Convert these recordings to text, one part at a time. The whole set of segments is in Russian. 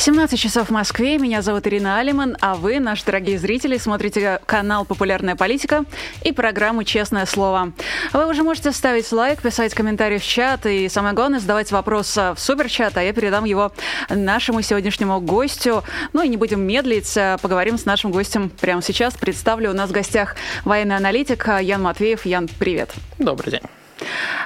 17 часов в Москве. Меня зовут Ирина Алиман, а вы, наши дорогие зрители, смотрите канал «Популярная политика» и программу «Честное слово». Вы уже можете ставить лайк, писать комментарии в чат и, самое главное, задавать вопрос в суперчат, а я передам его нашему сегодняшнему гостю. Ну и не будем медлить, поговорим с нашим гостем прямо сейчас. Представлю, у нас в гостях военный аналитик Ян Матвеев. Ян, привет. Добрый день.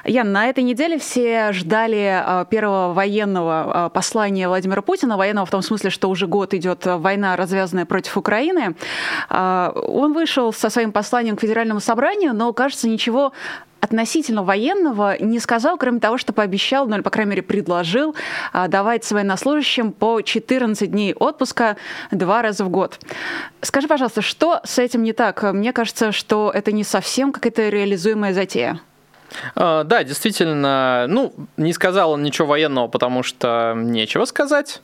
Ян, на этой неделе все ждали а, первого военного а, послания Владимира Путина, военного в том смысле, что уже год идет война, развязанная против Украины. А, он вышел со своим посланием к Федеральному собранию, но, кажется, ничего относительно военного не сказал, кроме того, что пообещал, ну или, по крайней мере, предложил давать военнослужащим по 14 дней отпуска два раза в год. Скажи, пожалуйста, что с этим не так? Мне кажется, что это не совсем какая-то реализуемая затея. А, да, действительно, ну, не сказал он ничего военного, потому что нечего сказать.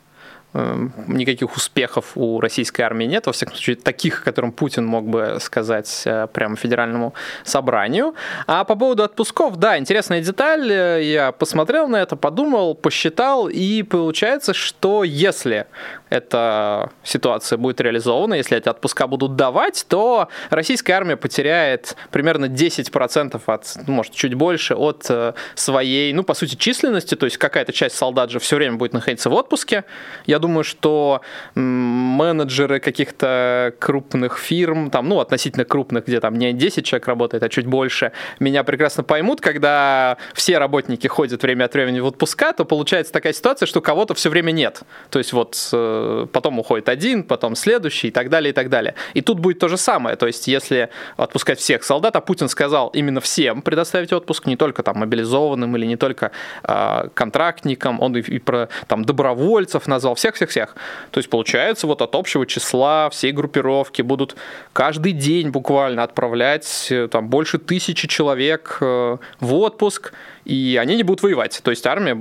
Эм, никаких успехов у российской армии нет, во всяком случае, таких, которым Путин мог бы сказать э, прямо федеральному собранию. А по поводу отпусков, да, интересная деталь, я посмотрел на это, подумал, посчитал, и получается, что если эта ситуация будет реализована, если эти отпуска будут давать, то российская армия потеряет примерно 10% от, ну, может, чуть больше от э, своей, ну, по сути, численности, то есть какая-то часть солдат же все время будет находиться в отпуске. Я думаю, что менеджеры каких-то крупных фирм, там, ну, относительно крупных, где там не 10 человек работает, а чуть больше, меня прекрасно поймут, когда все работники ходят время от времени в отпуска, то получается такая ситуация, что кого-то все время нет. То есть вот э, потом уходит один, потом следующий и так далее, и так далее. И тут будет то же самое. То есть если отпускать всех солдат, а Путин сказал именно всем предоставить отпуск, не только там мобилизованным или не только э, контрактникам, он и, и про там добровольцев назвал, всех всех-всех. То есть получается вот от общего числа всей группировки будут каждый день буквально отправлять э, там больше тысячи человек э, в отпуск, и они не будут воевать. То есть армия,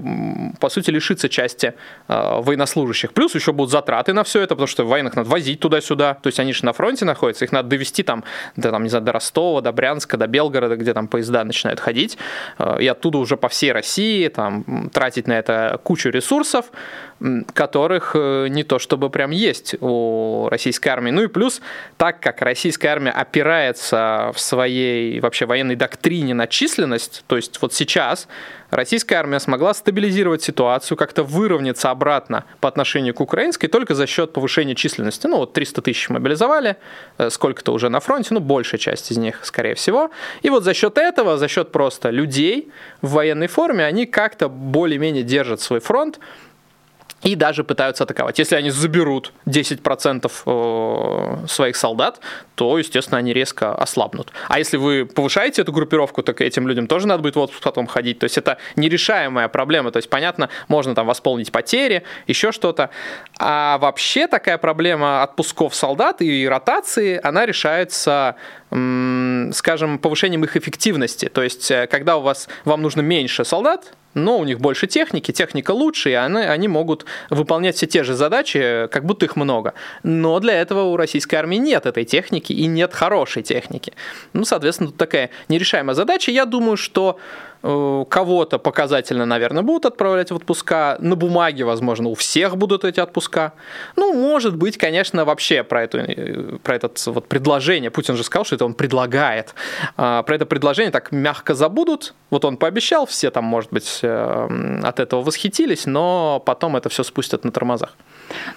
по сути, лишится части э, военнослужащих. Плюс еще будут затраты на все это, потому что военных надо возить туда-сюда. То есть они же на фронте находятся, их надо довести там, до, там, не знаю, до Ростова, до Брянска, до Белгорода, где там поезда начинают ходить. Э, и оттуда уже по всей России там, тратить на это кучу ресурсов, которых э, не то чтобы прям есть у российской армии. Ну и плюс, так как российская армия опирается в своей вообще военной доктрине на численность, то есть вот сейчас сейчас российская армия смогла стабилизировать ситуацию, как-то выровняться обратно по отношению к украинской только за счет повышения численности. Ну, вот 300 тысяч мобилизовали, э, сколько-то уже на фронте, ну, большая часть из них, скорее всего. И вот за счет этого, за счет просто людей в военной форме, они как-то более-менее держат свой фронт, и даже пытаются атаковать. Если они заберут 10% э, своих солдат, то, естественно, они резко ослабнут. А если вы повышаете эту группировку, так этим людям тоже надо будет в отпуск потом ходить. То есть это нерешаемая проблема. То есть, понятно, можно там восполнить потери, еще что-то. А вообще такая проблема отпусков солдат и ротации, она решается скажем, повышением их эффективности. То есть, э, когда у вас, вам нужно меньше солдат, но у них больше техники, техника лучше, и они, они могут выполнять все те же задачи, как будто их много. Но для этого у российской армии нет этой техники и нет хорошей техники. Ну, соответственно, тут такая нерешаемая задача. Я думаю, что кого-то показательно, наверное, будут отправлять в отпуска. На бумаге, возможно, у всех будут эти отпуска. Ну, может быть, конечно, вообще про, эту, э, про это вот предложение. Путин же сказал, что это он предлагает. А, про это предложение так мягко забудут. Вот он пообещал, все там, может быть, э, от этого восхитились, но потом это все спустят на тормозах.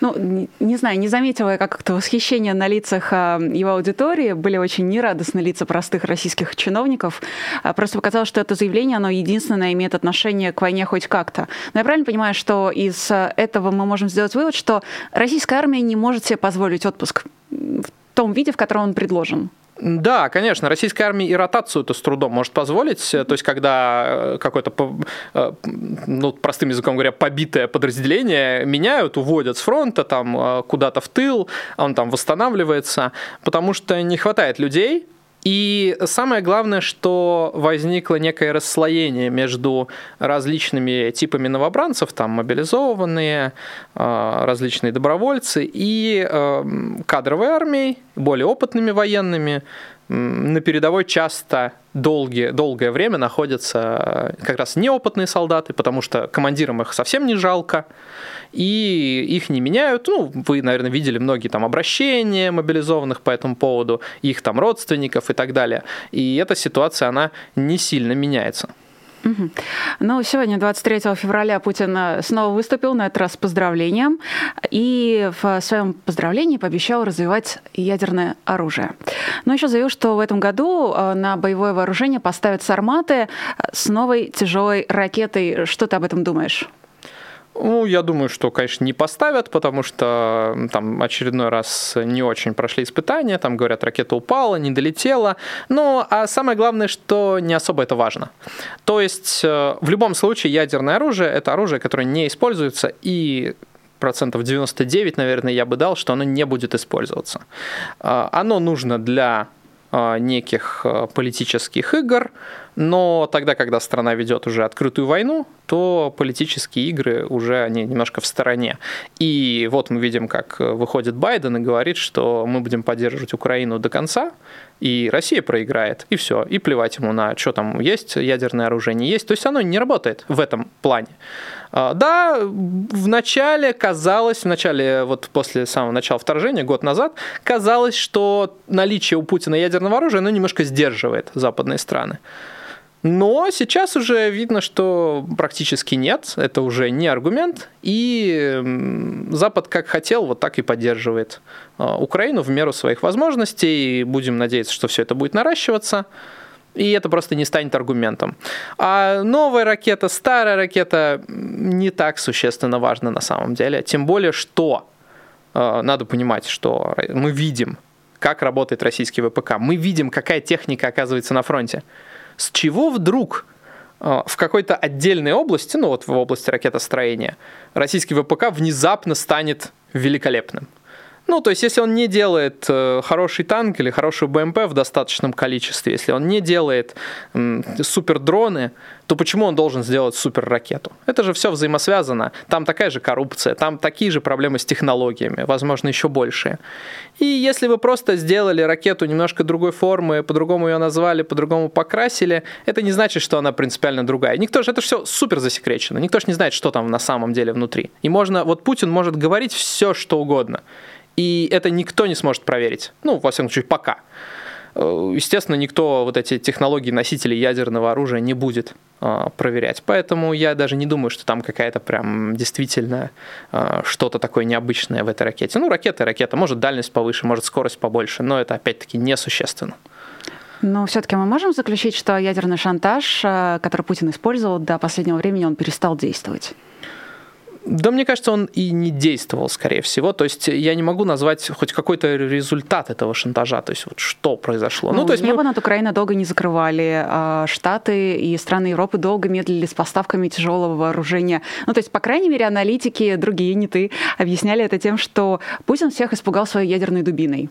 Ну, не знаю, не заметила я как-то восхищение на лицах а, его аудитории. Были очень нерадостны лица простых российских чиновников. А, просто показалось, что это заявление, оно единственное имеет отношение к войне хоть как-то. Но я правильно понимаю, что из а, этого мы можем сделать вывод, что российская армия не может себе позволить отпуск в том виде, в котором он предложен? Да, конечно, российская армия и ротацию это с трудом может позволить. То есть, когда э, какое-то, э, ну, простым языком говоря, побитое подразделение меняют, уводят с фронта там э, куда-то в тыл, он там восстанавливается, потому что не хватает людей, И самое главное, что возникло некое расслоение между различными типами новобранцев, там мобилизованные, э, различные добровольцы и э, кадровой армией, более опытными военными, на передовой часто долгие, долгое время находятся как раз неопытные солдаты, потому что командирам их совсем не жалко, и их не меняют. Ну, вы, наверное, видели многие там обращения мобилизованных по этому поводу, их там родственников и так далее. И эта ситуация, она не сильно меняется. Ну, сегодня, 23 февраля, Путин э, снова выступил, на этот раз с поздравлением, и в своем поздравлении пообещал развивать ядерное оружие. Но еще заявил, что в этом году э, на боевое вооружение поставят «Сарматы» э, с новой тяжелой ракетой. Что ты об этом думаешь? Ну, я думаю, что, конечно, не поставят, потому что там очередной раз не очень прошли испытания, там говорят, ракета упала, не долетела. Ну, а самое главное, что не особо это важно. То есть, э, в любом случае, ядерное оружие – это оружие, которое не используется, и процентов 99, наверное, я бы дал, что оно не будет использоваться. Э, оно нужно для неких политических игр, но тогда, когда страна ведет уже открытую войну, то политические игры уже они немножко в стороне. И вот мы видим, как выходит Байден и говорит, что мы будем поддерживать Украину до конца, и Россия проиграет, и все, и плевать ему на что там есть, ядерное оружие не есть. То есть оно не работает в этом плане. А, да, в начале казалось, в начале, вот после самого начала вторжения, год назад, казалось, что наличие у Путина ядерного оружия, оно немножко сдерживает западные страны. Но сейчас уже видно, что практически нет, это уже не аргумент, и Запад как хотел, вот так и поддерживает а, Украину в меру своих возможностей, будем надеяться, что все это будет наращиваться, и это просто не станет аргументом. А новая ракета, старая ракета не так существенно важна на самом деле, тем более, что а, надо понимать, что мы видим, как работает российский ВПК, мы видим, какая техника оказывается на фронте. С чего вдруг э, в какой-то отдельной области, ну вот в области ракетостроения, российский ВПК внезапно станет великолепным? Ну, то есть, если он не делает э, хороший танк или хорошую БМП в достаточном количестве, если он не делает супердроны, то почему он должен сделать суперракету? Это же все взаимосвязано. Там такая же коррупция, там такие же проблемы с технологиями, возможно, еще большие. И если вы просто сделали ракету немножко другой формы, по-другому ее назвали, по-другому покрасили, это не значит, что она принципиально другая. Никто же, это все супер засекречено. Никто же не знает, что там на самом деле внутри. И можно, вот Путин может говорить все, что угодно. И это никто не сможет проверить. Ну, во всяком случае, пока. Э, естественно, никто вот эти технологии носителей ядерного оружия не будет э, проверять. Поэтому я даже не думаю, что там какая-то прям действительно э, что-то такое необычное в этой ракете. Ну, ракета ракета. Может, дальность повыше, может, скорость побольше, но это опять-таки несущественно. Но все-таки мы можем заключить, что ядерный шантаж, который Путин использовал до последнего времени, он перестал действовать? Да, мне кажется, он и не действовал, скорее всего. То есть я не могу назвать хоть какой-то результат этого шантажа. То есть вот что произошло. Ну, ну то есть небо мы... над Украиной долго не закрывали. А Штаты и страны Европы долго медлили с поставками тяжелого вооружения. Ну, то есть, по крайней мере, аналитики, другие, не ты, объясняли это тем, что Путин всех испугал своей ядерной дубиной.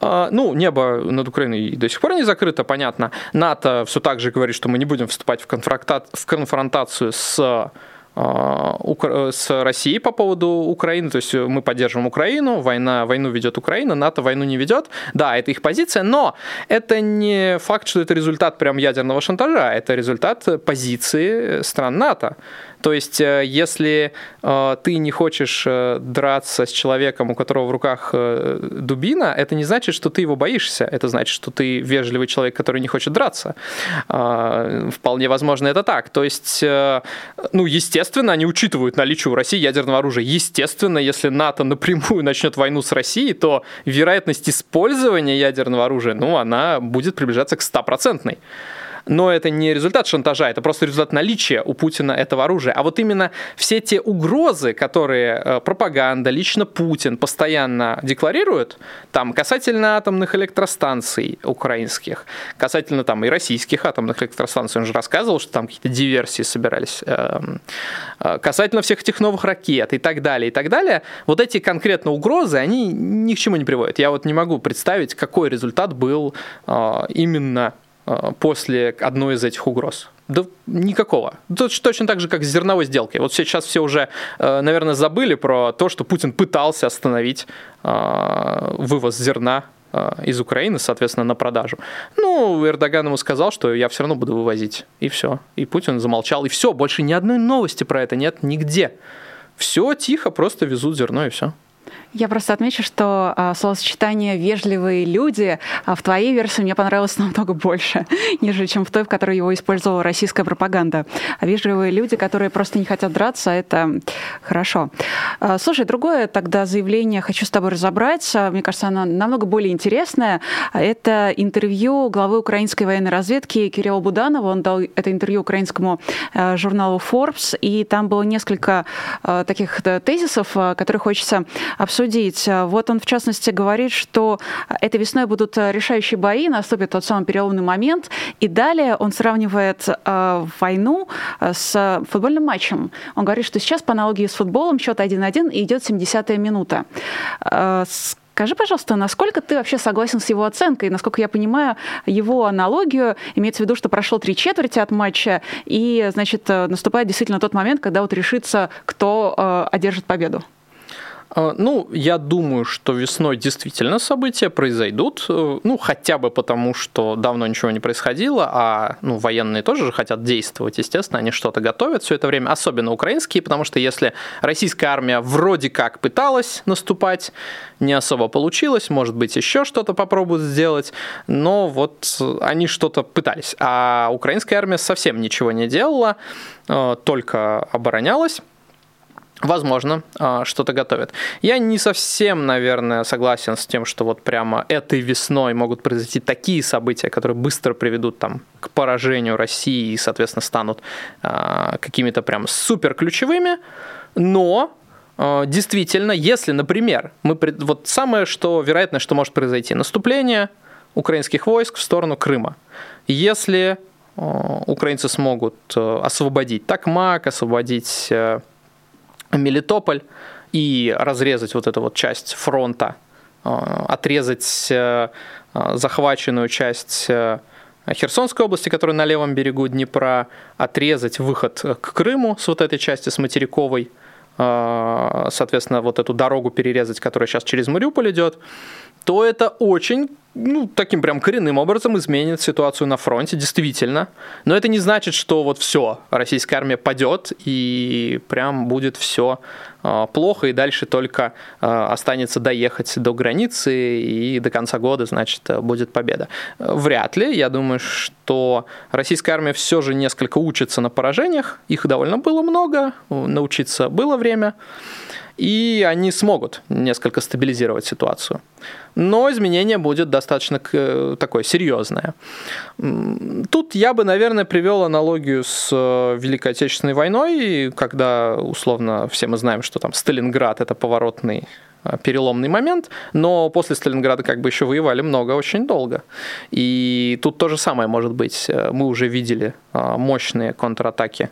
А, ну, небо над Украиной до сих пор не закрыто, понятно. НАТО все так же говорит, что мы не будем вступать в, конфронтацию с с Россией по поводу Украины, то есть мы поддерживаем Украину, война, войну ведет Украина, НАТО войну не ведет. Да, это их позиция, но это не факт, что это результат прям ядерного шантажа, это результат позиции стран НАТО. То есть, э, если э, ты не хочешь э, драться с человеком, у которого в руках дубина, это не значит, что ты его боишься. Это значит, что ты вежливый человек, который не хочет драться. Вполне возможно, это так. То есть, ну, естественно, они учитывают наличие у России ядерного оружия. Естественно, если НАТО напрямую начнет войну с Россией, то вероятность использования ядерного оружия, ну, она будет приближаться к стопроцентной. Но это не результат шантажа, это просто результат наличия у Путина этого оружия. А вот именно все те угрозы, которые э, пропаганда, лично Путин постоянно декларирует, там касательно атомных электростанций украинских, касательно там и российских атомных электростанций, он же рассказывал, что там какие-то диверсии собирались, эм, э, касательно всех этих новых ракет и так далее, и так далее, вот эти конкретно угрозы, они ни к чему не приводят. Я вот не могу представить, какой результат был э, именно после одной из этих угроз? Да никакого. Точно так же, как с зерновой сделкой. Вот сейчас все уже, э, наверное, забыли про то, что Путин пытался остановить э, вывоз зерна из Украины, соответственно, на продажу. Ну, Эрдоган ему сказал, что я все равно буду вывозить. И все. И Путин замолчал. И все, больше ни одной новости про это нет нигде. Все тихо, просто везут зерно и все. Я просто отмечу, что а, словосочетание «вежливые люди» а в твоей версии мне понравилось намного больше, нежели чем в той, в которой его использовала российская пропаганда. А вежливые люди, которые просто не хотят драться, это хорошо. А, слушай, другое тогда заявление хочу с тобой разобрать. А, мне кажется, оно намного более интересное. Это интервью главы украинской военной разведки Кирилла Буданова. Он дал это интервью украинскому а, журналу Forbes, и там было несколько а, таких тезисов, которые хочется обсудить. Вот он, в частности, говорит, что этой весной будут решающие бои, наступит тот самый переломный момент. И далее он сравнивает э, войну с футбольным матчем. Он говорит, что сейчас по аналогии с футболом счет 1-1 и идет 70-я минута. Э, Скажи, пожалуйста, насколько ты вообще согласен с его оценкой? Насколько я понимаю, его аналогию имеется в виду, что прошло три четверти от матча, и, значит, наступает действительно тот момент, когда вот решится, кто э, одержит победу. А, ну, я думаю, что весной действительно события произойдут, э, ну, хотя бы потому, что давно ничего не происходило, а ну, военные тоже же хотят действовать, естественно, они что-то готовят все это время, особенно украинские, потому что если российская армия вроде как пыталась наступать, не особо получилось, может быть, еще что-то попробуют сделать, но вот они что-то пытались, а украинская армия совсем ничего не делала, э, только оборонялась. Возможно, а, что-то готовят. Я не совсем, наверное, согласен с тем, что вот прямо этой весной могут произойти такие события, которые быстро приведут там, к поражению России и, соответственно, станут а, какими-то прям супер ключевыми. Но а, действительно, если, например, мы вот самое, что вероятно, что может произойти, наступление украинских войск в сторону Крыма. Если украинцы смогут освободить Такмак, освободить э, Мелитополь и разрезать вот эту вот часть фронта, э, отрезать э, захваченную часть э, Херсонской области, которая на левом берегу Днепра, отрезать выход к Крыму с вот этой части, с материковой, соответственно, вот эту дорогу перерезать, которая сейчас через Мариуполь идет, то это очень ну, таким прям коренным образом изменит ситуацию на фронте, действительно. Но это не значит, что вот все, российская армия падет и прям будет все а, плохо, и дальше только а, останется доехать до границы, и до конца года, значит, будет победа. Вряд ли. Я думаю, что российская армия все же несколько учится на поражениях. Их довольно было много, научиться было время и они смогут несколько стабилизировать ситуацию. Но изменение будет достаточно э, такое серьезное. Тут я бы, наверное, привел аналогию с э, Великой Отечественной войной, когда, условно, все мы знаем, что там Сталинград – это поворотный э, переломный момент, но после Сталинграда как бы еще воевали много, очень долго. И тут то же самое может быть. Мы уже видели мощные контратаки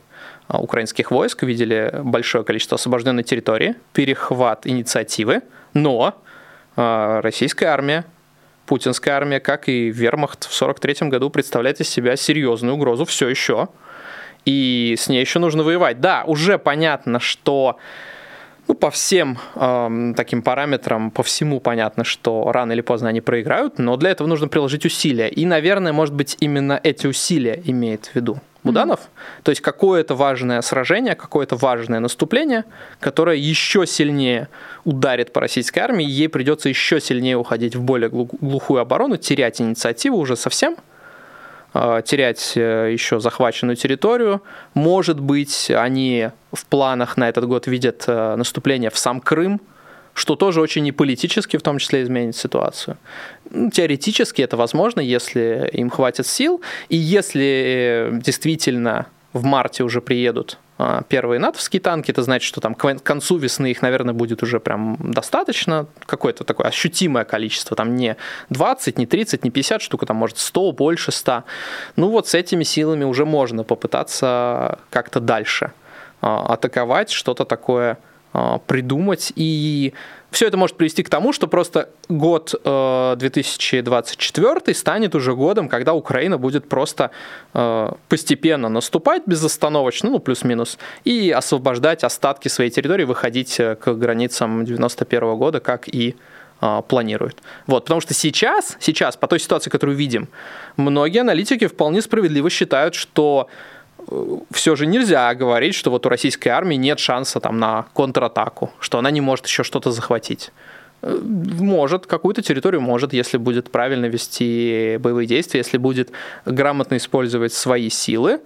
украинских войск, видели большое количество освобожденной территории, перехват инициативы, но а, российская армия, путинская армия, как и вермахт в 1943 году представляет из себя серьезную угрозу все еще. И с ней еще нужно воевать. Да, уже понятно, что ну, по всем э, таким параметрам, по всему понятно, что рано или поздно они проиграют, но для этого нужно приложить усилия. И, наверное, может быть, именно эти усилия имеет в виду Буданов. Mm-hmm. То есть какое-то важное сражение, какое-то важное наступление, которое еще сильнее ударит по российской армии, ей придется еще сильнее уходить в более глухую оборону, терять инициативу уже совсем, а, терять э, еще захваченную территорию. Может быть, они в планах на этот год видят э, наступление в сам Крым, что тоже очень и политически в том числе изменит ситуацию. Ну, теоретически это возможно, если им хватит сил, и если действительно в марте уже приедут а, первые натовские танки, это значит, что там к концу весны их, наверное, будет уже прям достаточно, какое-то такое ощутимое количество, там не 20, не 30, не 50 штук, там может 100, больше 100. Ну вот с этими силами уже можно попытаться как-то дальше а, атаковать, что-то такое придумать. И все это может привести к тому, что просто год 2024 э, станет уже годом, когда Украина будет просто э, постепенно наступать безостановочно, ну, плюс-минус, и освобождать остатки своей территории, выходить э, к границам 91 года, как и планирует. Вот, потому что сейчас, сейчас, по той ситуации, которую видим, многие аналитики вполне справедливо считают, что все же нельзя говорить, что вот у российской армии нет шанса там на контратаку, что она не может еще что-то захватить. Э, может, какую-то территорию может, если будет правильно вести боевые действия, если будет грамотно использовать свои силы.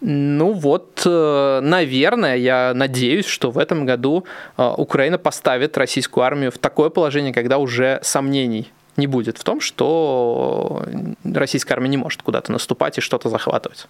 Ну вот, э, наверное, я надеюсь, что в этом году э, Украина поставит российскую армию в такое положение, когда уже сомнений не будет в том, что российская армия не может куда-то наступать и что-то захватывать.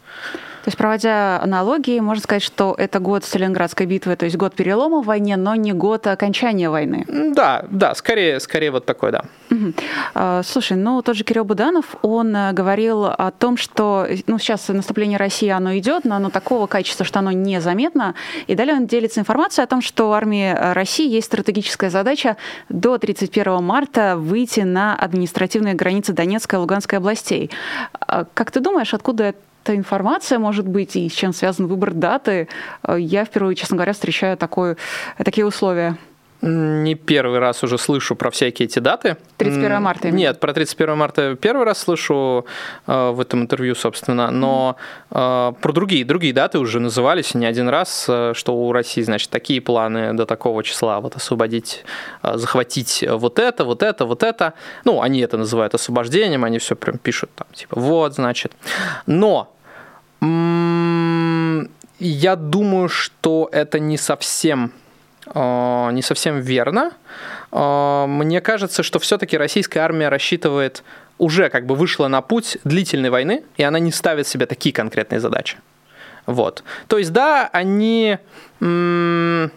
То есть, проводя аналогии, можно сказать, что это год Сталинградской битвы, то есть год перелома в войне, но не год окончания войны. Да, да, скорее, скорее вот такой, да. Угу. Слушай, ну тот же Кирилл Буданов, он э, говорил о том, что ну, сейчас наступление России, оно идет, но оно такого качества, что оно незаметно. И далее он делится информацией о том, что у армии России есть стратегическая задача до 31 марта выйти на административные границы Донецкой и Луганской областей. А как ты думаешь, откуда эта информация может быть и с чем связан выбор даты? Я впервые, честно говоря, встречаю такое, такие условия. Не первый раз уже слышу про всякие эти даты. 31 марта? Именно. Нет, про 31 марта первый раз слышу э, в этом интервью, собственно, но э, про другие, другие даты уже назывались не один раз, э, что у России, значит, такие планы до такого числа, вот освободить, э, захватить вот это, вот это, вот это. Ну, они это называют освобождением, они все прям пишут там, типа, вот, значит. Но я думаю, что это не совсем не совсем верно. Э, мне кажется, что все-таки российская армия рассчитывает, уже как бы вышла на путь длительной войны, и она не ставит себе такие конкретные задачи. Вот. То есть, да, они, они,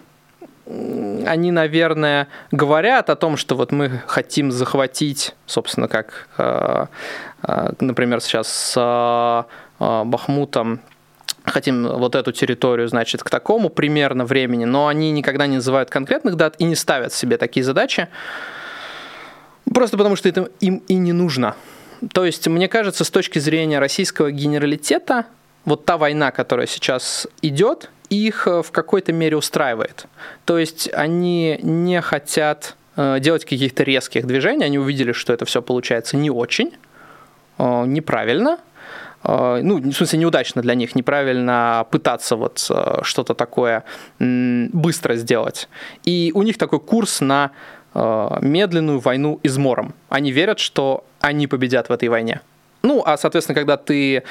наверное, говорят о том, что вот мы хотим захватить, собственно, как, э, например, сейчас с Бахмутом хотим вот эту территорию, значит, к такому примерно времени, но они никогда не называют конкретных дат и не ставят себе такие задачи, просто потому что это им и не нужно. То есть, мне кажется, с точки зрения российского генералитета, вот та война, которая сейчас идет, их э, в какой-то мере устраивает. То есть они не хотят э, делать каких-то резких движений, они увидели, что это все получается не очень, э, неправильно, ну, в смысле, неудачно для них, неправильно пытаться вот э, что-то такое быстро сделать. И у них такой курс на э, медленную войну измором. Они верят, что они победят в этой войне. Ну, а, соответственно, когда ты э,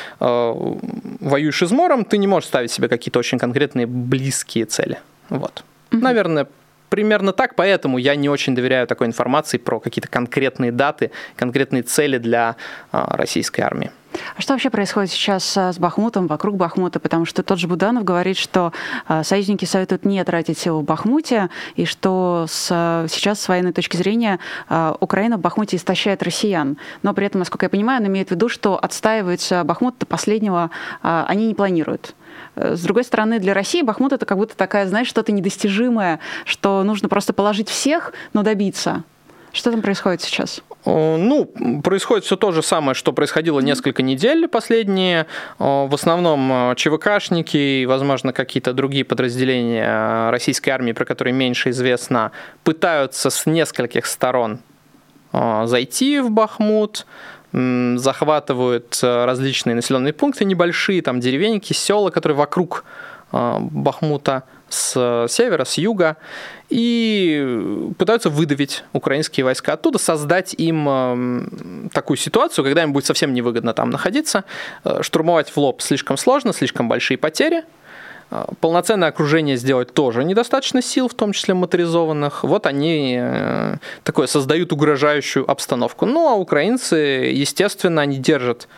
воюешь измором, ты не можешь ставить себе какие-то очень конкретные близкие цели. Вот. Mm-hmm. Наверное, примерно так, поэтому я не очень доверяю такой информации про какие-то конкретные даты, конкретные цели для э, российской армии. А что вообще происходит сейчас с Бахмутом, вокруг Бахмута? Потому что тот же Буданов говорит, что а, союзники советуют не тратить силы в Бахмуте, и что с, сейчас, с военной точки зрения, а, Украина в Бахмуте истощает россиян. Но при этом, насколько я понимаю, он имеет в виду, что отстаивается Бахмут до последнего а, они не планируют. С другой стороны, для России Бахмут это как будто такая, знаешь, что-то недостижимое, что нужно просто положить всех, но добиться. Что там происходит сейчас? Ну, происходит все то же самое, что происходило несколько недель последние. В основном ЧВКшники и, возможно, какие-то другие подразделения российской армии, про которые меньше известно, пытаются с нескольких сторон зайти в Бахмут, захватывают различные населенные пункты небольшие, там деревеньки, села, которые вокруг Бахмута с севера, с юга, и пытаются выдавить украинские войска оттуда, создать им такую ситуацию, когда им будет совсем невыгодно там находиться. Э, штурмовать в лоб слишком сложно, слишком большие потери. Э, полноценное окружение сделать тоже недостаточно сил, в том числе моторизованных. Вот они э, такое создают угрожающую обстановку. Ну а украинцы, естественно, они держат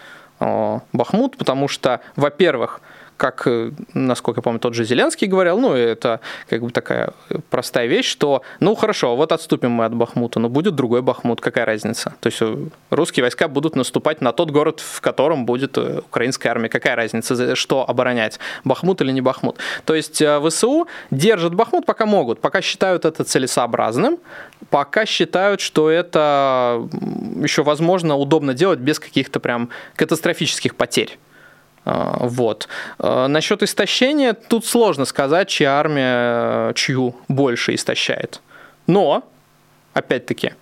Бахмут, потому что, во-первых, как, э, насколько я помню, тот же Зеленский говорил, ну, это как бы такая простая вещь, что, ну, хорошо, вот отступим мы от Бахмута, но будет другой Бахмут, какая разница? То есть э, русские войска будут наступать на тот город, в котором будет э, украинская армия, какая разница, что оборонять, Бахмут или не Бахмут? То есть ВСУ держат Бахмут, пока могут, пока считают это целесообразным, пока считают, что это еще возможно удобно делать без каких-то прям катастрофических потерь. А, вот. А, насчет истощения тут сложно сказать, чья армия чью больше истощает. Но, опять-таки,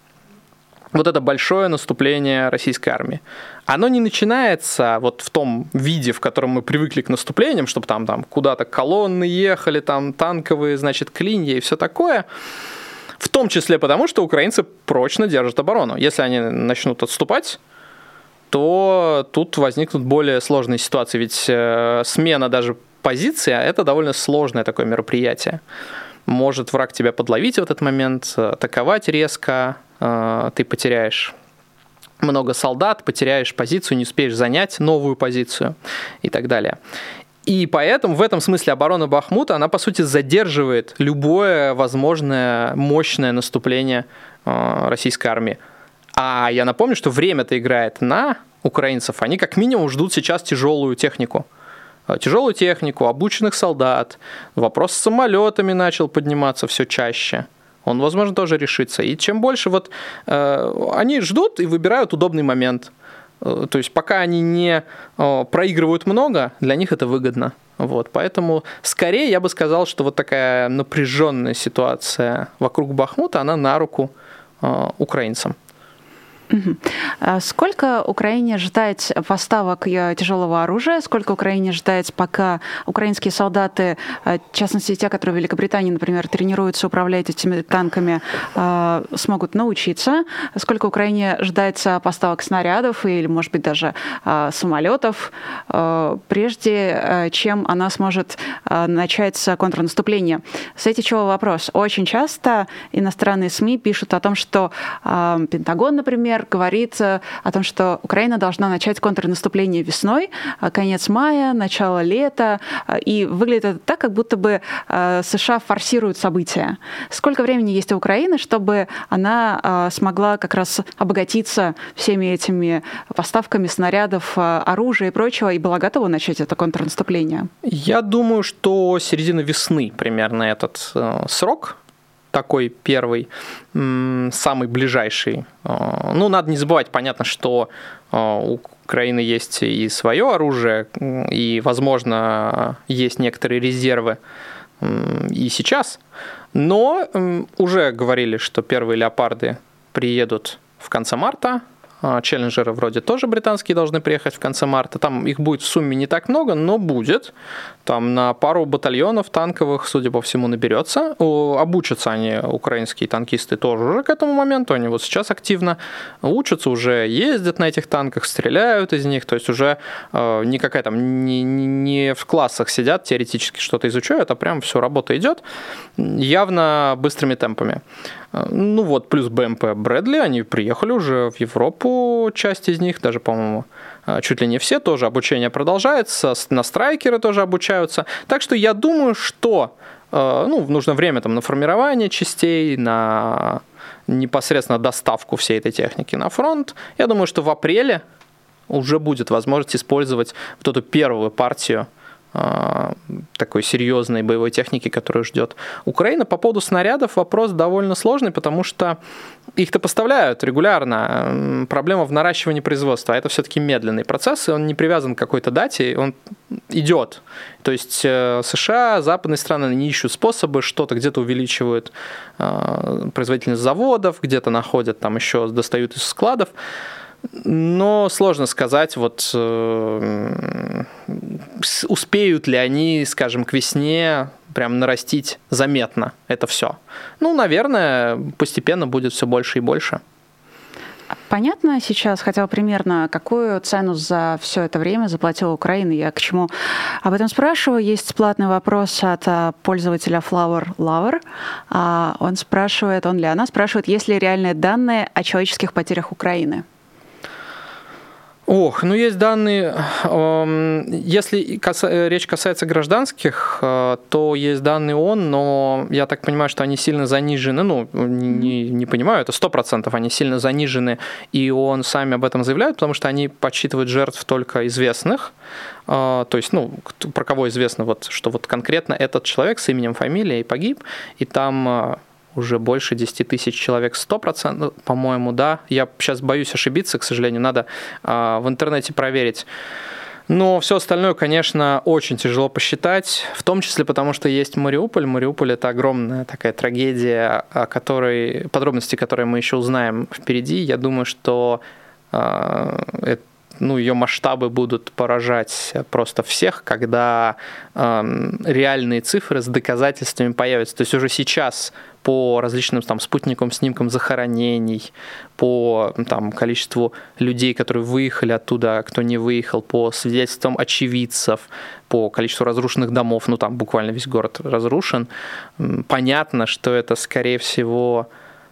вот это большое наступление российской армии. Оно не начинается вот в том виде, в котором мы привыкли к наступлениям, чтобы там, там куда-то колонны ехали, там танковые, значит, клинья и все такое. В том числе потому, что украинцы прочно держат оборону. Если они начнут отступать, то тут возникнут более сложные ситуации. Ведь э, смена даже позиции, а это довольно сложное такое мероприятие. Может враг тебя подловить в этот момент, атаковать резко, э, ты потеряешь много солдат, потеряешь позицию, не успеешь занять новую позицию и так далее. И поэтому в этом смысле оборона Бахмута, она по сути задерживает любое возможное мощное наступление э, российской армии. А я напомню, что время-то играет на украинцев. Они как минимум ждут сейчас тяжелую технику. Э, тяжелую технику, обученных солдат. Вопрос с самолетами начал подниматься все чаще. Он, возможно, тоже решится. И чем больше вот э, они ждут и выбирают удобный момент. Э, то есть пока они не э, проигрывают много, для них это выгодно. Вот, поэтому скорее я бы сказал, что вот такая напряженная ситуация вокруг Бахмута, она на руку э, украинцам. А сколько Украине ждать поставок э, тяжелого оружия? Сколько Украине ждать, пока украинские солдаты, э, в частности те, которые в Великобритании, например, тренируются управлять этими танками, э, смогут научиться? Сколько Украине ждать поставок снарядов или, может быть, даже самолетов, прежде чем она сможет начать контрнаступление? С этим чего вопрос? Очень часто иностранные СМИ пишут о том, что Пентагон, например, говорит о том, что Украина должна начать контрнаступление весной, а конец мая, начало лета, а, и выглядит это так, как будто бы а, США форсируют события. Сколько времени есть у Украины, чтобы она смогла как раз обогатиться всеми этими поставками снарядов, оружия и прочего, и была готова начать это контрнаступление? Я думаю, что середина весны примерно этот э, срок, такой первый, самый ближайший. А, ну, надо не забывать, понятно, что а, у Украины есть и свое оружие, и, возможно, есть некоторые резервы и сейчас. Но уже говорили, что первые леопарды приедут в конце марта, челленджеры вроде тоже британские должны приехать в конце марта. Там их будет в сумме не так много, но будет. Там на пару батальонов танковых, судя по всему, наберется. Обучатся они, украинские танкисты, тоже уже к этому моменту. Они вот сейчас активно учатся, уже ездят на этих танках, стреляют из них. То есть уже э, никакая там не, не в классах сидят, теоретически что-то изучают, а прям все, работа идет. Явно быстрыми темпами. Ну вот, плюс БМП Брэдли, они приехали уже в Европу, часть из них, даже, по-моему, а, чуть ли не все, тоже обучение продолжается, на страйкеры тоже обучаются. Так что я думаю, что э, ну, нужно время там, на формирование частей, на непосредственно доставку всей этой техники на фронт. Я думаю, что в апреле уже будет возможность использовать вот эту первую партию а, такой серьезной боевой техники, которую ждет Украина. По поводу снарядов вопрос довольно сложный, потому что их-то поставляют регулярно. Проблема в наращивании производства. А это все-таки медленный процесс, и он не привязан к какой-то дате, он идет. То есть э, США, западные страны не ищут способы, что-то где-то увеличивают а, производительность заводов, где-то находят там еще, достают из складов. Но сложно сказать, вот э, успеют ли они, скажем, к весне прям нарастить заметно это все. Ну, наверное, постепенно будет все больше и больше. понятно сейчас, хотя бы примерно, какую цену за все это время заплатила Украина? Я к чему об этом спрашиваю. Есть платный вопрос от а, пользователя Flower Lover. А, он спрашивает, он ли она спрашивает, есть ли реальные данные о человеческих потерях Украины? Ох, ну есть данные, если речь касается гражданских, э, то есть данные ООН, но я так понимаю, что они сильно занижены, ну, не, не понимаю, это 100% они сильно занижены, и ООН сами об этом заявляют, потому что они подсчитывают жертв только известных, э, то есть, ну, про кого известно, вот, что вот конкретно этот человек с именем, фамилией погиб, и там э, уже больше 10 тысяч человек, 100%, ну, по-моему, да. Я сейчас боюсь ошибиться, к сожалению, надо а, в интернете проверить. Но все остальное, конечно, очень тяжело посчитать, в том числе потому, что есть Мариуполь. Мариуполь – это огромная такая трагедия, о которой, подробности которой мы еще узнаем впереди. Я думаю, что э, ну, ее масштабы будут поражать просто всех, когда э, реальные цифры с доказательствами появятся. То есть уже сейчас по различным там, спутниковым снимкам захоронений, по там, количеству людей, которые выехали оттуда, кто не выехал, по свидетельствам очевидцев, по количеству разрушенных домов, ну там буквально весь город разрушен, понятно, что это, скорее всего,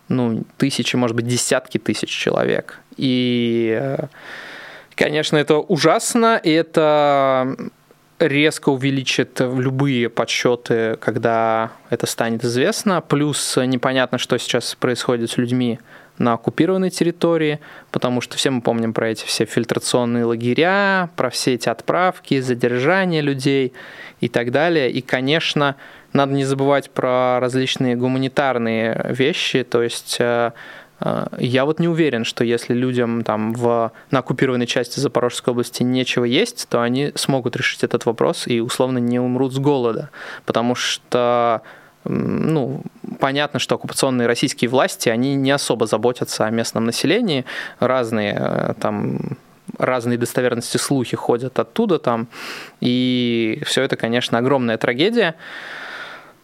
ну, тысячи, может быть, десятки тысяч человек. И, э, конечно, это ужасно, и это резко увеличит любые подсчеты, когда это станет известно. Плюс непонятно, что сейчас происходит с людьми на оккупированной территории, потому что все мы помним про эти все фильтрационные лагеря, про все эти отправки, задержания людей и так далее. И, конечно, надо не забывать про различные гуманитарные вещи, то есть э, я вот не уверен, что если людям там в, на оккупированной части Запорожской области нечего есть, то они смогут решить этот вопрос и условно не умрут с голода. Потому что ну, понятно, что оккупационные российские власти, они не особо заботятся о местном населении. Разные э, там разные достоверности слухи ходят оттуда там. И все это, конечно, огромная трагедия.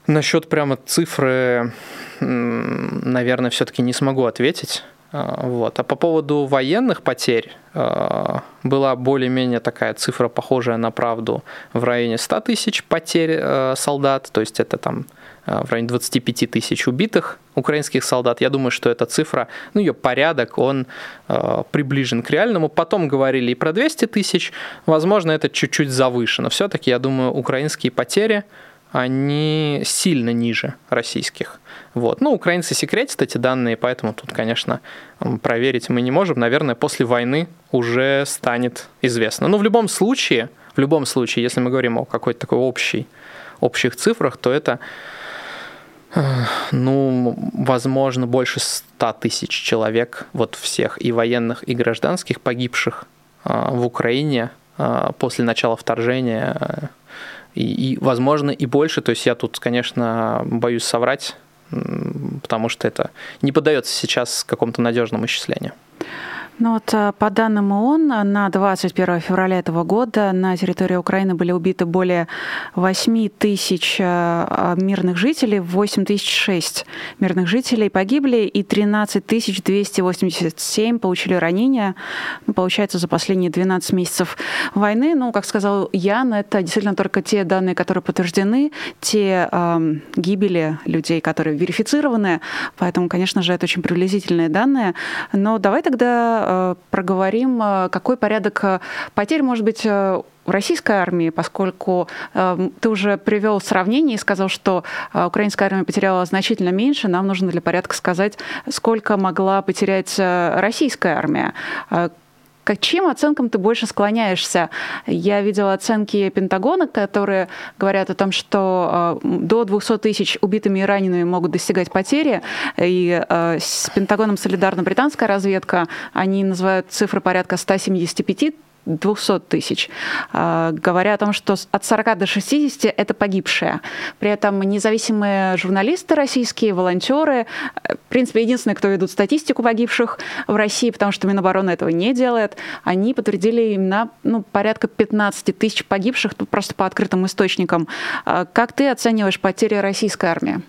Насчет прямо цифры наверное, все-таки не смогу ответить. А, вот. А по поводу военных потерь а, была более-менее такая цифра, похожая на правду, в районе 100 тысяч потерь а, солдат, то есть это там в районе 25 тысяч убитых украинских солдат. Я думаю, что эта цифра, ну, ее порядок, он приближен к реальному. Потом говорили и про 200 тысяч, возможно, это чуть-чуть завышено. Все-таки, я думаю, украинские потери, они сильно ниже российских. Вот. Ну, украинцы секретят эти данные, поэтому тут, конечно, проверить мы не можем. Наверное, после войны уже станет известно. Но в любом случае, в любом случае, если мы говорим о какой-то такой общей, общих цифрах, то это, э, ну, возможно, больше 100 тысяч человек, вот всех и военных, и гражданских, погибших э, в Украине э, после начала вторжения и, и, возможно, и больше. То есть я тут, конечно, боюсь соврать, потому что это не поддается сейчас какому-то надежному исчислению. Ну вот э, по данным ООН, на 21 февраля этого года на территории Украины были убиты более 8 тысяч э, мирных жителей, 8 тысяч 6 мирных жителей погибли и 13 тысяч 287 получили ранения. Ну, получается, за последние 12 месяцев войны. Ну, как сказал Ян, это действительно только те данные, которые подтверждены, те э, гибели людей, которые верифицированы. Поэтому, конечно же, это очень приблизительные данные. Но давай тогда Э, проговорим, э, какой порядок э, потерь может быть в российской армии, поскольку э, ты уже привел сравнение и сказал, что э, украинская армия потеряла значительно меньше, нам нужно для порядка сказать, сколько могла потерять э, российская армия. К чьим оценкам ты больше склоняешься? Я видела оценки Пентагона, которые говорят о том, что э, до 200 тысяч убитыми и ранеными могут достигать потери. И э, с Пентагоном солидарна британская разведка. Они называют цифры порядка 175 200 тысяч, а, говоря о том, что от 40 до 60 это погибшие. При этом независимые журналисты российские, волонтеры, э, в принципе, единственные, кто ведут статистику погибших в России, потому что Минобороны этого не делает, они подтвердили именно ну, порядка 15 тысяч погибших, просто по открытым источникам. А как ты оцениваешь потери российской армии?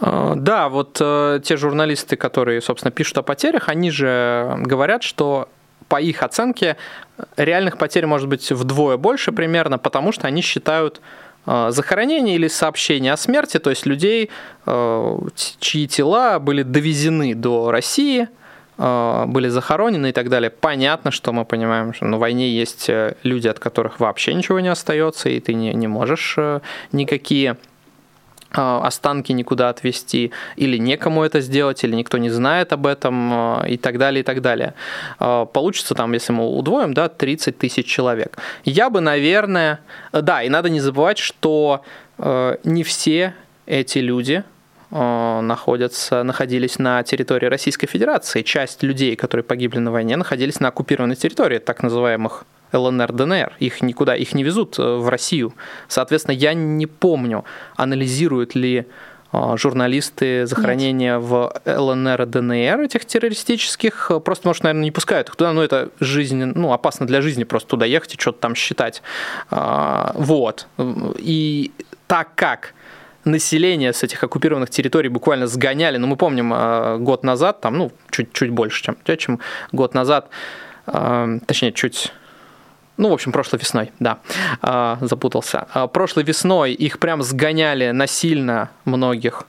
Да, вот те журналисты, которые, собственно, пишут о потерях, они же говорят, что по их оценке реальных потерь может быть вдвое больше примерно, потому что они считают Э, захоронение или сообщение о смерти, то есть людей, э, чьи тела были довезены до России, э, были захоронены и так далее. Понятно, что мы понимаем, что на войне есть люди, от которых вообще ничего не остается, и ты не, не можешь никакие останки никуда отвезти, или некому это сделать, или никто не знает об этом, а, и так далее, и так далее. А, получится там, если мы удвоим, да, 30 тысяч человек. Я бы, наверное... Да, и надо не забывать, что не все эти люди находятся, находились на территории Российской Федерации. Часть людей, которые погибли на войне, находились на оккупированной территории, так называемых ЛНР, ДНР. Их никуда, их не везут э, в Россию. Соответственно, я не помню, анализируют ли э, журналисты захоронения Нет. в ЛНР и ДНР этих террористических, э, просто, может, наверное, не пускают их туда, но это жизнь, ну, опасно для жизни просто туда ехать и что-то там считать. А, вот. И так как население с этих оккупированных территорий буквально сгоняли, ну, мы помним, год назад, там, ну, чуть-чуть больше, чем, чем год назад, точнее, чуть ну, в общем, прошлой весной, да, а, запутался. А, прошлой весной их прям сгоняли насильно многих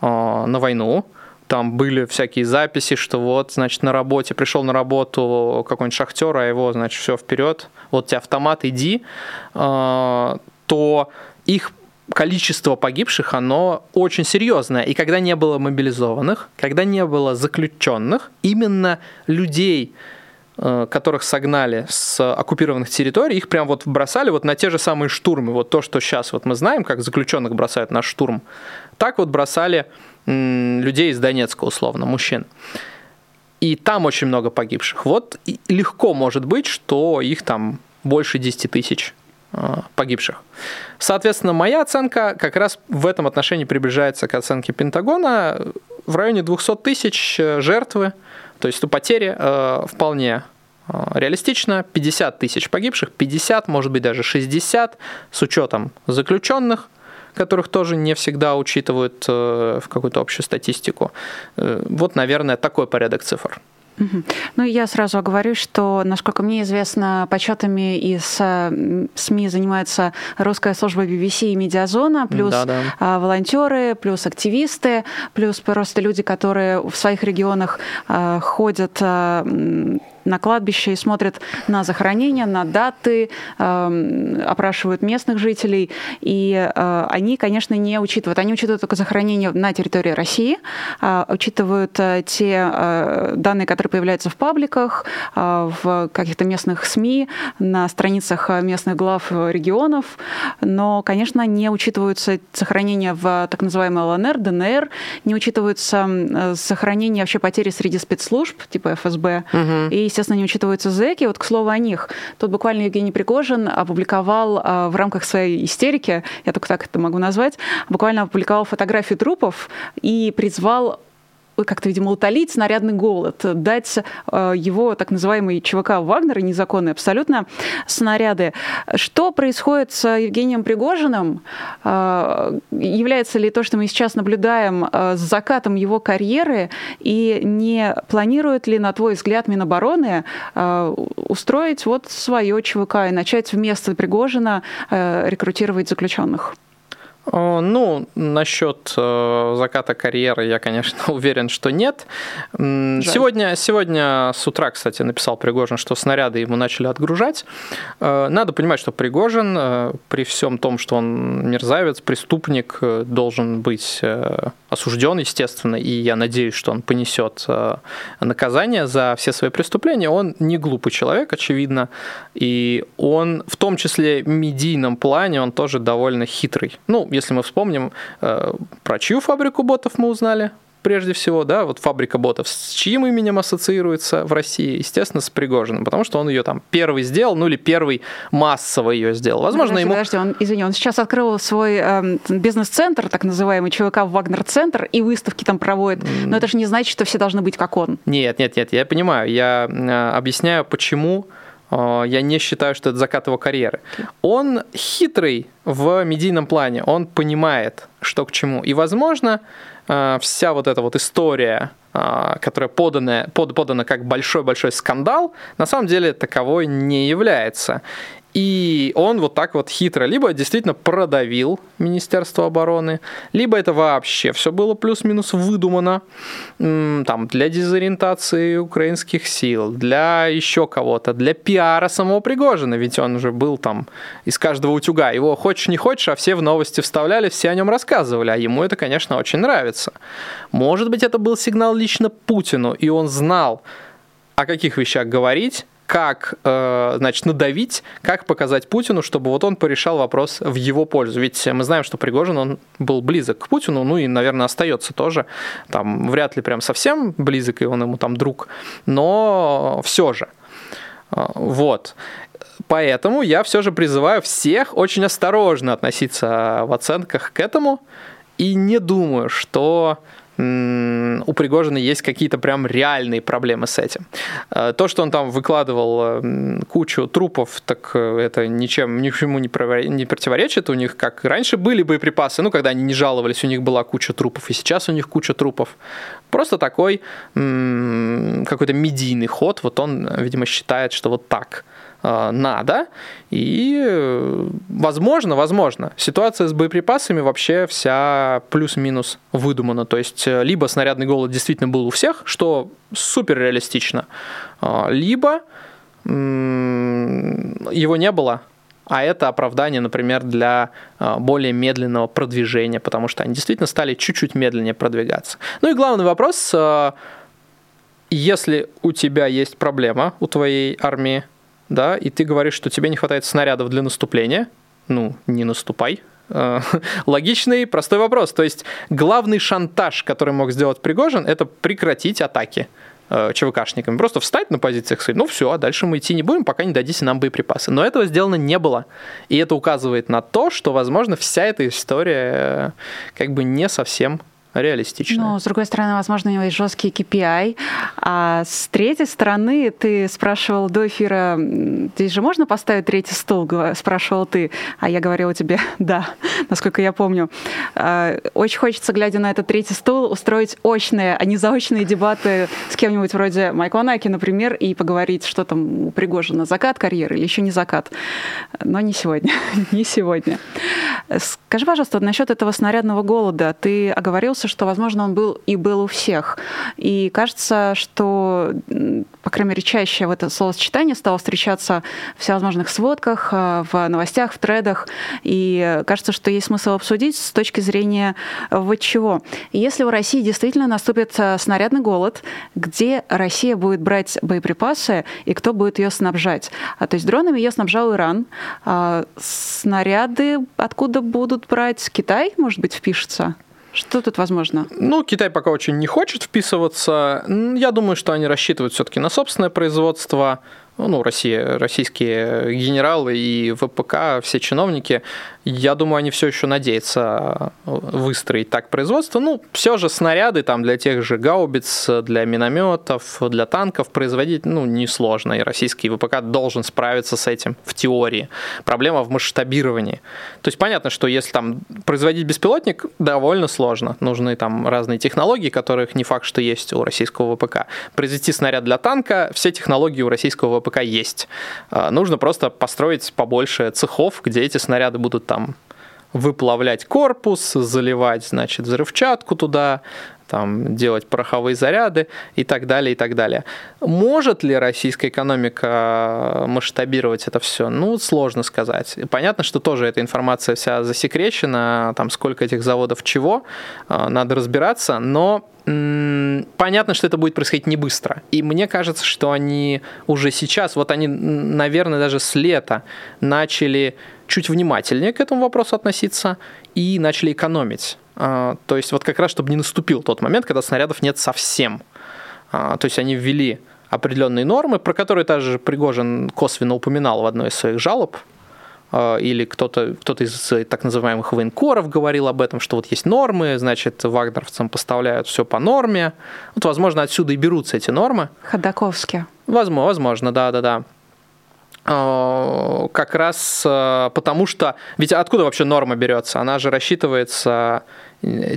а, на войну. Там были всякие записи, что вот, значит, на работе, пришел на работу какой-нибудь шахтер, а его, значит, все вперед, вот тебе автомат, иди, то их количество погибших, оно очень серьезное. И когда не было мобилизованных, когда не было заключенных, именно людей, которых согнали с оккупированных территорий, их прям вот бросали вот на те же самые штурмы. Вот то, что сейчас вот мы знаем, как заключенных бросают на штурм, так вот бросали людей из Донецка, условно, мужчин. И там очень много погибших. Вот легко может быть, что их там больше 10 тысяч э, погибших. Соответственно, моя оценка как раз в этом отношении приближается к оценке Пентагона в районе 200 тысяч э, жертвы то есть потери э, вполне э, реалистично. 50 тысяч погибших, 50, может быть даже 60, с учетом заключенных, которых тоже не всегда учитывают э, в какую-то общую статистику. Э, вот, наверное, такой порядок цифр. Ну, я сразу оговорю, что, насколько мне известно, подсчетами из СМИ занимается русская служба BBC и Медиазона, плюс да, да. Волонтеры, плюс активисты, плюс просто люди, которые в своих регионах а, ходят а, на кладбище и смотрят на захоронения, на даты, э, опрашивают местных жителей. И э, они, конечно, не учитывают. Они учитывают только захоронения на территории России, э, учитывают э, те данные, которые появляются в пабликах, в каких-то местных СМИ, на страницах местных глав регионов. Но, конечно, не учитываются захоронения в так называемой ЛНР, ДНР, не учитываются захоронения вообще потери среди спецслужб, типа ФСБ, угу. и естественно, не учитываются зэки. Вот, к слову, о них. Тут буквально Евгений Пригожин опубликовал а, в рамках своей истерики, я только так это могу назвать, буквально опубликовал фотографии трупов и призвал как-то, видимо, утолить снарядный голод, дать э, его так называемый ЧВК Вагнера, незаконные абсолютно, снаряды. Что происходит с Евгением Пригожиным? Э, является ли то, что мы сейчас наблюдаем, э, с закатом его карьеры? И не планирует ли, на твой взгляд, Минобороны устроить вот свое ЧВК и начать вместо Пригожина рекрутировать заключенных? Э, ну, насчет э, заката карьеры я, конечно, уверен, что нет. Сегодня, сегодня с утра, кстати, написал Пригожин, что снаряды ему начали отгружать. Э, надо понимать, что Пригожин, при всем том, что он мерзавец, преступник, должен быть осужден, естественно, и я надеюсь, что он понесет наказание за все свои преступления. Он не глупый человек, очевидно, и он в том числе в медийном плане, он тоже довольно хитрый. Ну, если мы вспомним, э, про чью фабрику ботов мы узнали? прежде всего, да, вот фабрика ботов, с чьим именем ассоциируется в России? Естественно, с Пригожиным, потому что он ее там первый сделал, ну или первый массово ее сделал. Возможно, подожди, ему... Подожди, он, извини, он сейчас открыл свой э, бизнес-центр, так называемый ЧВК Вагнер-центр, и выставки там проводит, но это же не значит, что все должны быть как он. Нет, нет, нет, я понимаю, я э, объясняю, почему я не считаю, что это закат его карьеры. Он хитрый в медийном плане, он понимает, что к чему. И, возможно, э, вся вот эта вот история, э, которая подана, под, подана как большой-большой скандал, на самом деле таковой не является. И он вот так вот хитро либо действительно продавил Министерство обороны, либо это вообще все было плюс-минус выдумано там, для дезориентации украинских сил, для еще кого-то, для пиара самого Пригожина, ведь он уже был там из каждого утюга. Его хочешь не хочешь, а все в новости вставляли, все о нем рассказывали, а ему это, конечно, очень нравится. Может быть, это был сигнал лично Путину, и он знал, о каких вещах говорить, как, э, значит, надавить, как показать Путину, чтобы вот он порешал вопрос в его пользу. Ведь мы знаем, что Пригожин, он был близок к Путину, ну и, наверное, остается тоже. Там вряд ли прям совсем близок, и он ему там друг, но все же. Э, вот. Поэтому я все же призываю всех очень осторожно относиться в оценках к этому. И не думаю, что у Пригожина есть какие-то прям реальные проблемы с этим. Э, то, что он там выкладывал кучу трупов, так э, это ничем, ничему не противоречит. У них, как раньше были боеприпасы, ну, когда они не жаловались, у них была куча трупов, и сейчас у них куча трупов. Просто такой какой-то медийный ход, вот он, видимо, считает, что вот так – Э, надо. И, возможно, возможно, ситуация с боеприпасами вообще вся плюс-минус выдумана. То есть, э, либо снарядный голод действительно был у всех, что супер реалистично, э, либо его не было, а это оправдание, например, для более медленного продвижения, потому что они действительно стали чуть-чуть медленнее продвигаться. Ну и главный вопрос, если у тебя есть проблема у твоей армии, да, и ты говоришь, что тебе не хватает снарядов для наступления, ну, не наступай. Э, логичный, простой вопрос. То есть главный шантаж, который мог сделать Пригожин, это прекратить атаки э, ЧВКшниками. Просто встать на позициях сказать, ну все, а дальше мы идти не будем, пока не дадите нам боеприпасы. Но этого сделано не было. И это указывает на то, что, возможно, вся эта история э, как бы не совсем реалистично. Ну, с другой стороны, возможно, у него есть жесткий KPI. А с третьей стороны, ты спрашивал до эфира, здесь же можно поставить третий стол, спрашивал ты, а я говорила тебе, да, насколько я помню. А, очень хочется, глядя на этот третий стол, устроить очные, а не заочные дебаты с кем-нибудь вроде Майкла Наки, например, и поговорить, что там у Пригожина, закат карьеры или еще не закат. Но не сегодня, не сегодня. Скажи, пожалуйста, насчет этого снарядного голода. Ты оговорился кажется, что, возможно, он был и был у всех. И кажется, что, по крайней мере, чаще в это словосочетание стало встречаться в всевозможных сводках, э, в новостях, в тредах. И кажется, что есть смысл обсудить с точки зрения вот чего. Если в России действительно наступит э, снарядный голод, где Россия будет брать боеприпасы и кто будет ее снабжать? А, то есть дронами ее снабжал Иран. А снаряды откуда будут брать? Китай, может быть, впишется? Что тут возможно? Ну, Китай пока очень не хочет вписываться. Я думаю, что они рассчитывают все-таки на собственное производство ну, Россия, российские генералы и ВПК, все чиновники, я думаю, они все еще надеются выстроить так производство. Ну, все же снаряды там для тех же гаубиц, для минометов, для танков производить, ну, несложно. И российский ВПК должен справиться с этим в теории. Проблема в масштабировании. То есть понятно, что если там производить беспилотник, довольно сложно. Нужны там разные технологии, которых не факт, что есть у российского ВПК. Произвести снаряд для танка, все технологии у российского ВПК есть. А, нужно просто построить побольше цехов, где эти снаряды будут там выплавлять корпус, заливать, значит, взрывчатку туда, там, делать пороховые заряды и так далее, и так далее. Может ли российская экономика масштабировать это все? Ну, сложно сказать. Понятно, что тоже эта информация вся засекречена, там, сколько этих заводов чего, а, надо разбираться, но понятно, что это будет происходить не быстро. И мне кажется, что они уже сейчас, вот они, наверное, даже с лета начали чуть внимательнее к этому вопросу относиться и начали экономить. А, то есть вот как раз, чтобы не наступил тот момент, когда снарядов нет совсем. А, то есть они ввели определенные нормы, про которые также Пригожин косвенно упоминал в одной из своих жалоб, или кто-то кто из так называемых военкоров говорил об этом, что вот есть нормы, значит, вагнеровцам поставляют все по норме. Вот, возможно, отсюда и берутся эти нормы. Ходаковски. Возможно, возможно, да-да-да. как раз потому что... Ведь откуда вообще норма берется? Она же рассчитывается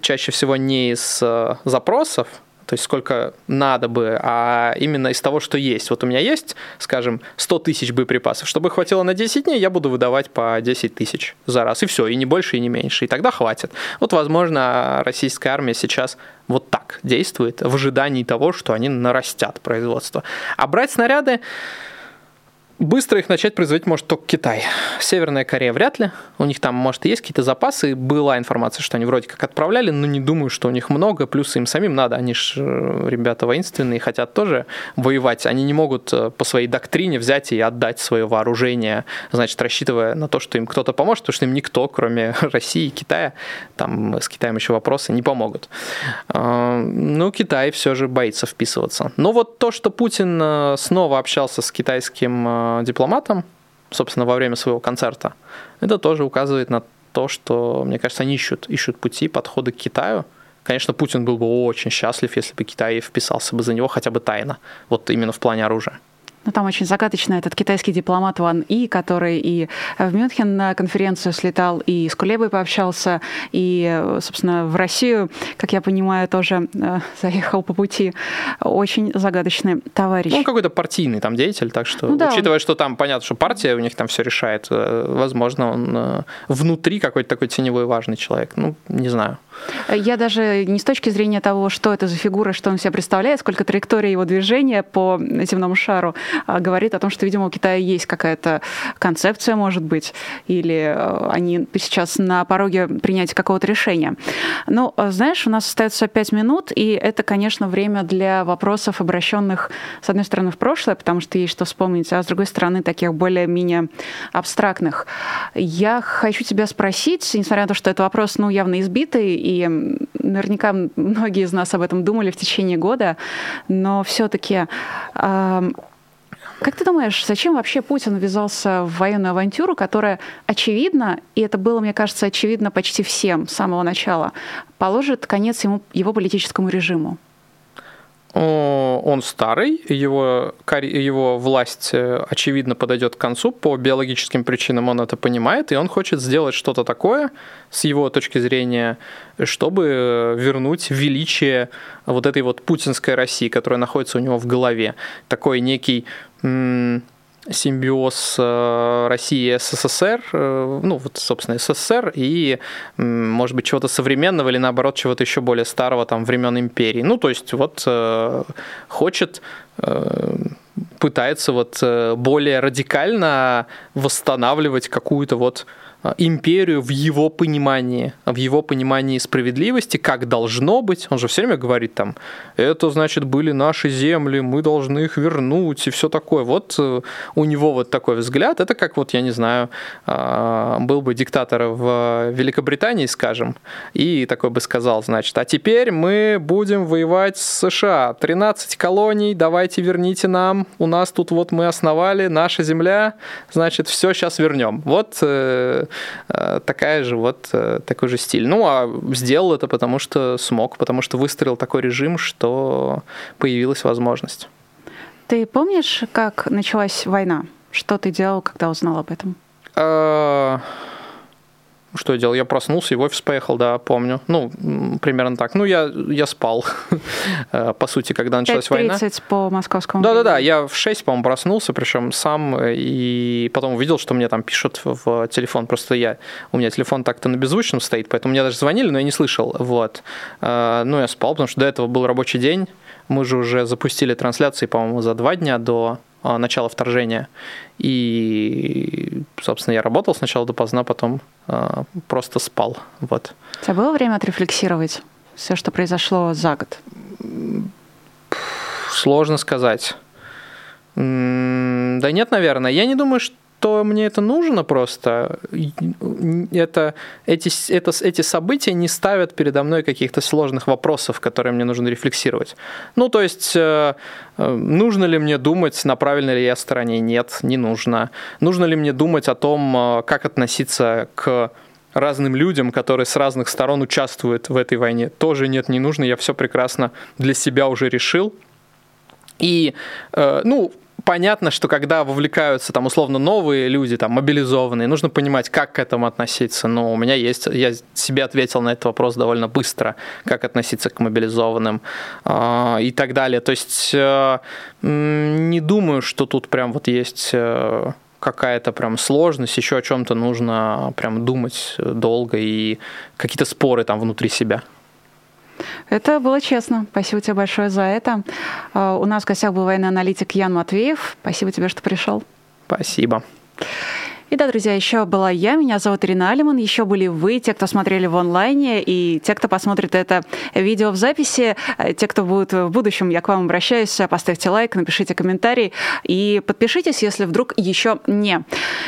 чаще всего не из запросов, то есть сколько надо бы, а именно из того, что есть. Вот у меня есть, скажем, 100 тысяч боеприпасов. Чтобы хватило на 10 дней, я буду выдавать по 10 тысяч за раз. И все, и не больше, и не меньше. И тогда хватит. Вот, возможно, российская армия сейчас вот так действует в ожидании того, что они нарастят производство. А брать снаряды Быстро их начать производить может только Китай. Северная Корея вряд ли. У них там, может, и есть какие-то запасы. Была информация, что они вроде как отправляли, но не думаю, что у них много. Плюс им самим надо. Они же э, ребята воинственные, хотят тоже воевать. Они не могут э, по своей доктрине взять и отдать свое вооружение, значит, рассчитывая на то, что им кто-то поможет, потому что им никто, кроме России и Китая, там с Китаем еще вопросы, не помогут. Э, ну, Китай все же боится вписываться. Но вот то, что Путин снова общался с китайским дипломатом, собственно, во время своего концерта, это тоже указывает на то, что, мне кажется, они ищут, ищут пути, подходы к Китаю. Конечно, Путин был бы очень счастлив, если бы Китай вписался бы за него хотя бы тайно, вот именно в плане оружия. Ну, там очень загадочно этот китайский дипломат Ван И, который и в Мюнхен на конференцию слетал, и с Кулебой пообщался, и, собственно, в Россию, как я понимаю, тоже э, заехал по пути. Очень загадочный товарищ. Ну, какой-то партийный там деятель, так что, ну, да. учитывая, что там понятно, что партия у них там все решает, э, возможно, он э, внутри какой-то такой теневой важный человек. Ну, не знаю. Я даже не с точки зрения того, что это за фигура, что он себя представляет, сколько траектория его движения по земному шару говорит о том, что, видимо, у Китая есть какая-то концепция, может быть, или э, они сейчас на пороге принятия какого-то решения. Но, э, знаешь, у нас остается пять минут, и это, конечно, время для вопросов, обращенных, с одной стороны, в прошлое, потому что есть что вспомнить, а с другой стороны, таких более-менее абстрактных. Я хочу тебя спросить, несмотря на то, что это вопрос, ну, явно избитый, и наверняка многие из нас об этом думали в течение года, но все-таки как ты думаешь, зачем вообще Путин ввязался в военную авантюру, которая очевидно, и это было, мне кажется, очевидно почти всем с самого начала, положит конец ему, его политическому режиму? Он старый, его, его власть, э, очевидно, подойдет к концу, по биологическим причинам он это понимает, и он хочет сделать что-то такое, с его точки зрения, чтобы вернуть величие вот этой вот путинской России, которая находится у него в голове. Такой некий симбиоз э, России и СССР, э, ну вот, собственно, СССР и, может быть, чего-то современного или, наоборот, чего-то еще более старого, там, времен империи. Ну, то есть, вот, э, хочет пытается вот более радикально восстанавливать какую-то вот империю в его понимании, в его понимании справедливости, как должно быть. Он же все время говорит там, это значит были наши земли, мы должны их вернуть и все такое. Вот э, у него вот такой взгляд. Это как вот, я не знаю, а, был бы диктатор в Великобритании, скажем, и такой бы сказал, значит, а теперь мы будем воевать с США. 13 колоний, давайте верните нам. У нас тут вот мы основали, наша земля, значит, все сейчас вернем. Вот Э, такая же вот э, такой же стиль. Ну, а сделал это потому, что смог, потому что выстроил такой режим, что появилась возможность. Ты помнишь, как началась война? Что ты делал, когда узнал об этом? Э, что я делал? Я проснулся и в офис поехал, да, помню. Ну, примерно так. Ну, я, я спал, э, по сути, когда началась война. 30 по московскому Да-да-да, я в 6, по-моему, проснулся, причем сам, и потом увидел, что мне там пишут в телефон. Просто я, у меня телефон так-то на беззвучном стоит, поэтому мне даже звонили, но я не слышал. Вот. Э, ну, я спал, потому что до этого был рабочий день. Мы же уже запустили трансляции, по-моему, за два дня до начала вторжения. И, собственно, я работал сначала допоздна, потом э, просто спал. Вот. У тебя было время отрефлексировать все, что произошло за год? Сложно сказать. Да нет, наверное. Я не думаю, что что мне это нужно просто. Это, эти, это, эти события не ставят передо мной каких-то сложных вопросов, которые мне нужно рефлексировать. Ну, то есть, э, э, нужно ли мне думать, на правильной ли я стороне? Нет, не нужно. Нужно ли мне думать о том, э, как относиться к разным людям, которые с разных сторон участвуют в этой войне? Тоже нет, не нужно. Я все прекрасно для себя уже решил. И, ну, понятно, что когда вовлекаются там условно новые люди, там мобилизованные, нужно понимать, как к этому относиться. Но у меня есть, я себе ответил на этот вопрос довольно быстро, как относиться к мобилизованным э, и так далее. То есть э, не думаю, что тут прям вот есть э, какая-то прям сложность, еще о чем-то нужно прям думать долго и какие-то споры там внутри себя. Это было честно. Спасибо тебе большое за это. А, у нас в гостях был военный аналитик Ян Матвеев. Спасибо тебе, что пришел. Спасибо. И да, друзья, еще была я, меня зовут Ирина Алиман, еще были вы, те, кто смотрели в онлайне, и те, кто посмотрит это видео в записи, э, те, кто будет в будущем, я к вам обращаюсь, поставьте лайк, напишите комментарий и подпишитесь, если вдруг еще не.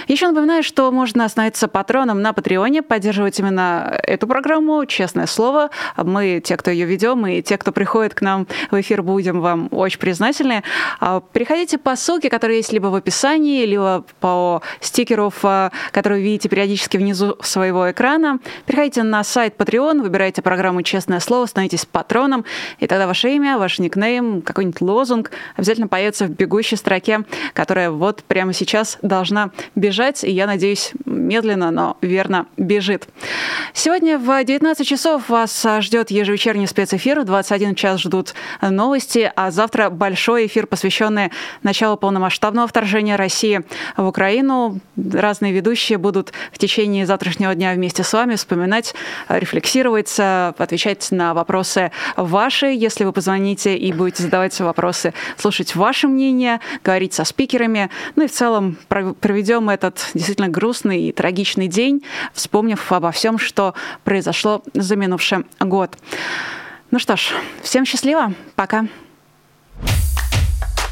Еще напоминаю, что можно становиться патроном на Патреоне, поддерживать именно эту программу, честное слово. Мы, те, кто ее ведем, и те, кто приходит к нам в эфир, будем вам очень признательны. А, переходите по ссылке, которая есть либо в описании, либо по стикеру ссылков, которые вы видите периодически внизу своего экрана. Переходите на сайт Patreon, выбирайте программу «Честное слово», становитесь патроном, и тогда ваше имя, ваш никнейм, какой-нибудь лозунг обязательно появится в бегущей строке, которая вот прямо сейчас должна бежать, и я надеюсь, медленно, но верно бежит. Сегодня в 19 часов вас ждет ежевечерний спецэфир, в 21 час ждут новости, а завтра большой эфир, посвященный началу полномасштабного вторжения России в Украину разные ведущие будут в течение завтрашнего дня вместе с вами вспоминать, рефлексировать, отвечать на вопросы ваши, если вы позвоните и будете задавать вопросы, слушать ваше мнение, говорить со спикерами. Ну и в целом проведем этот действительно грустный и трагичный день, вспомнив обо всем, что произошло за минувший год. Ну что ж, всем счастливо, пока.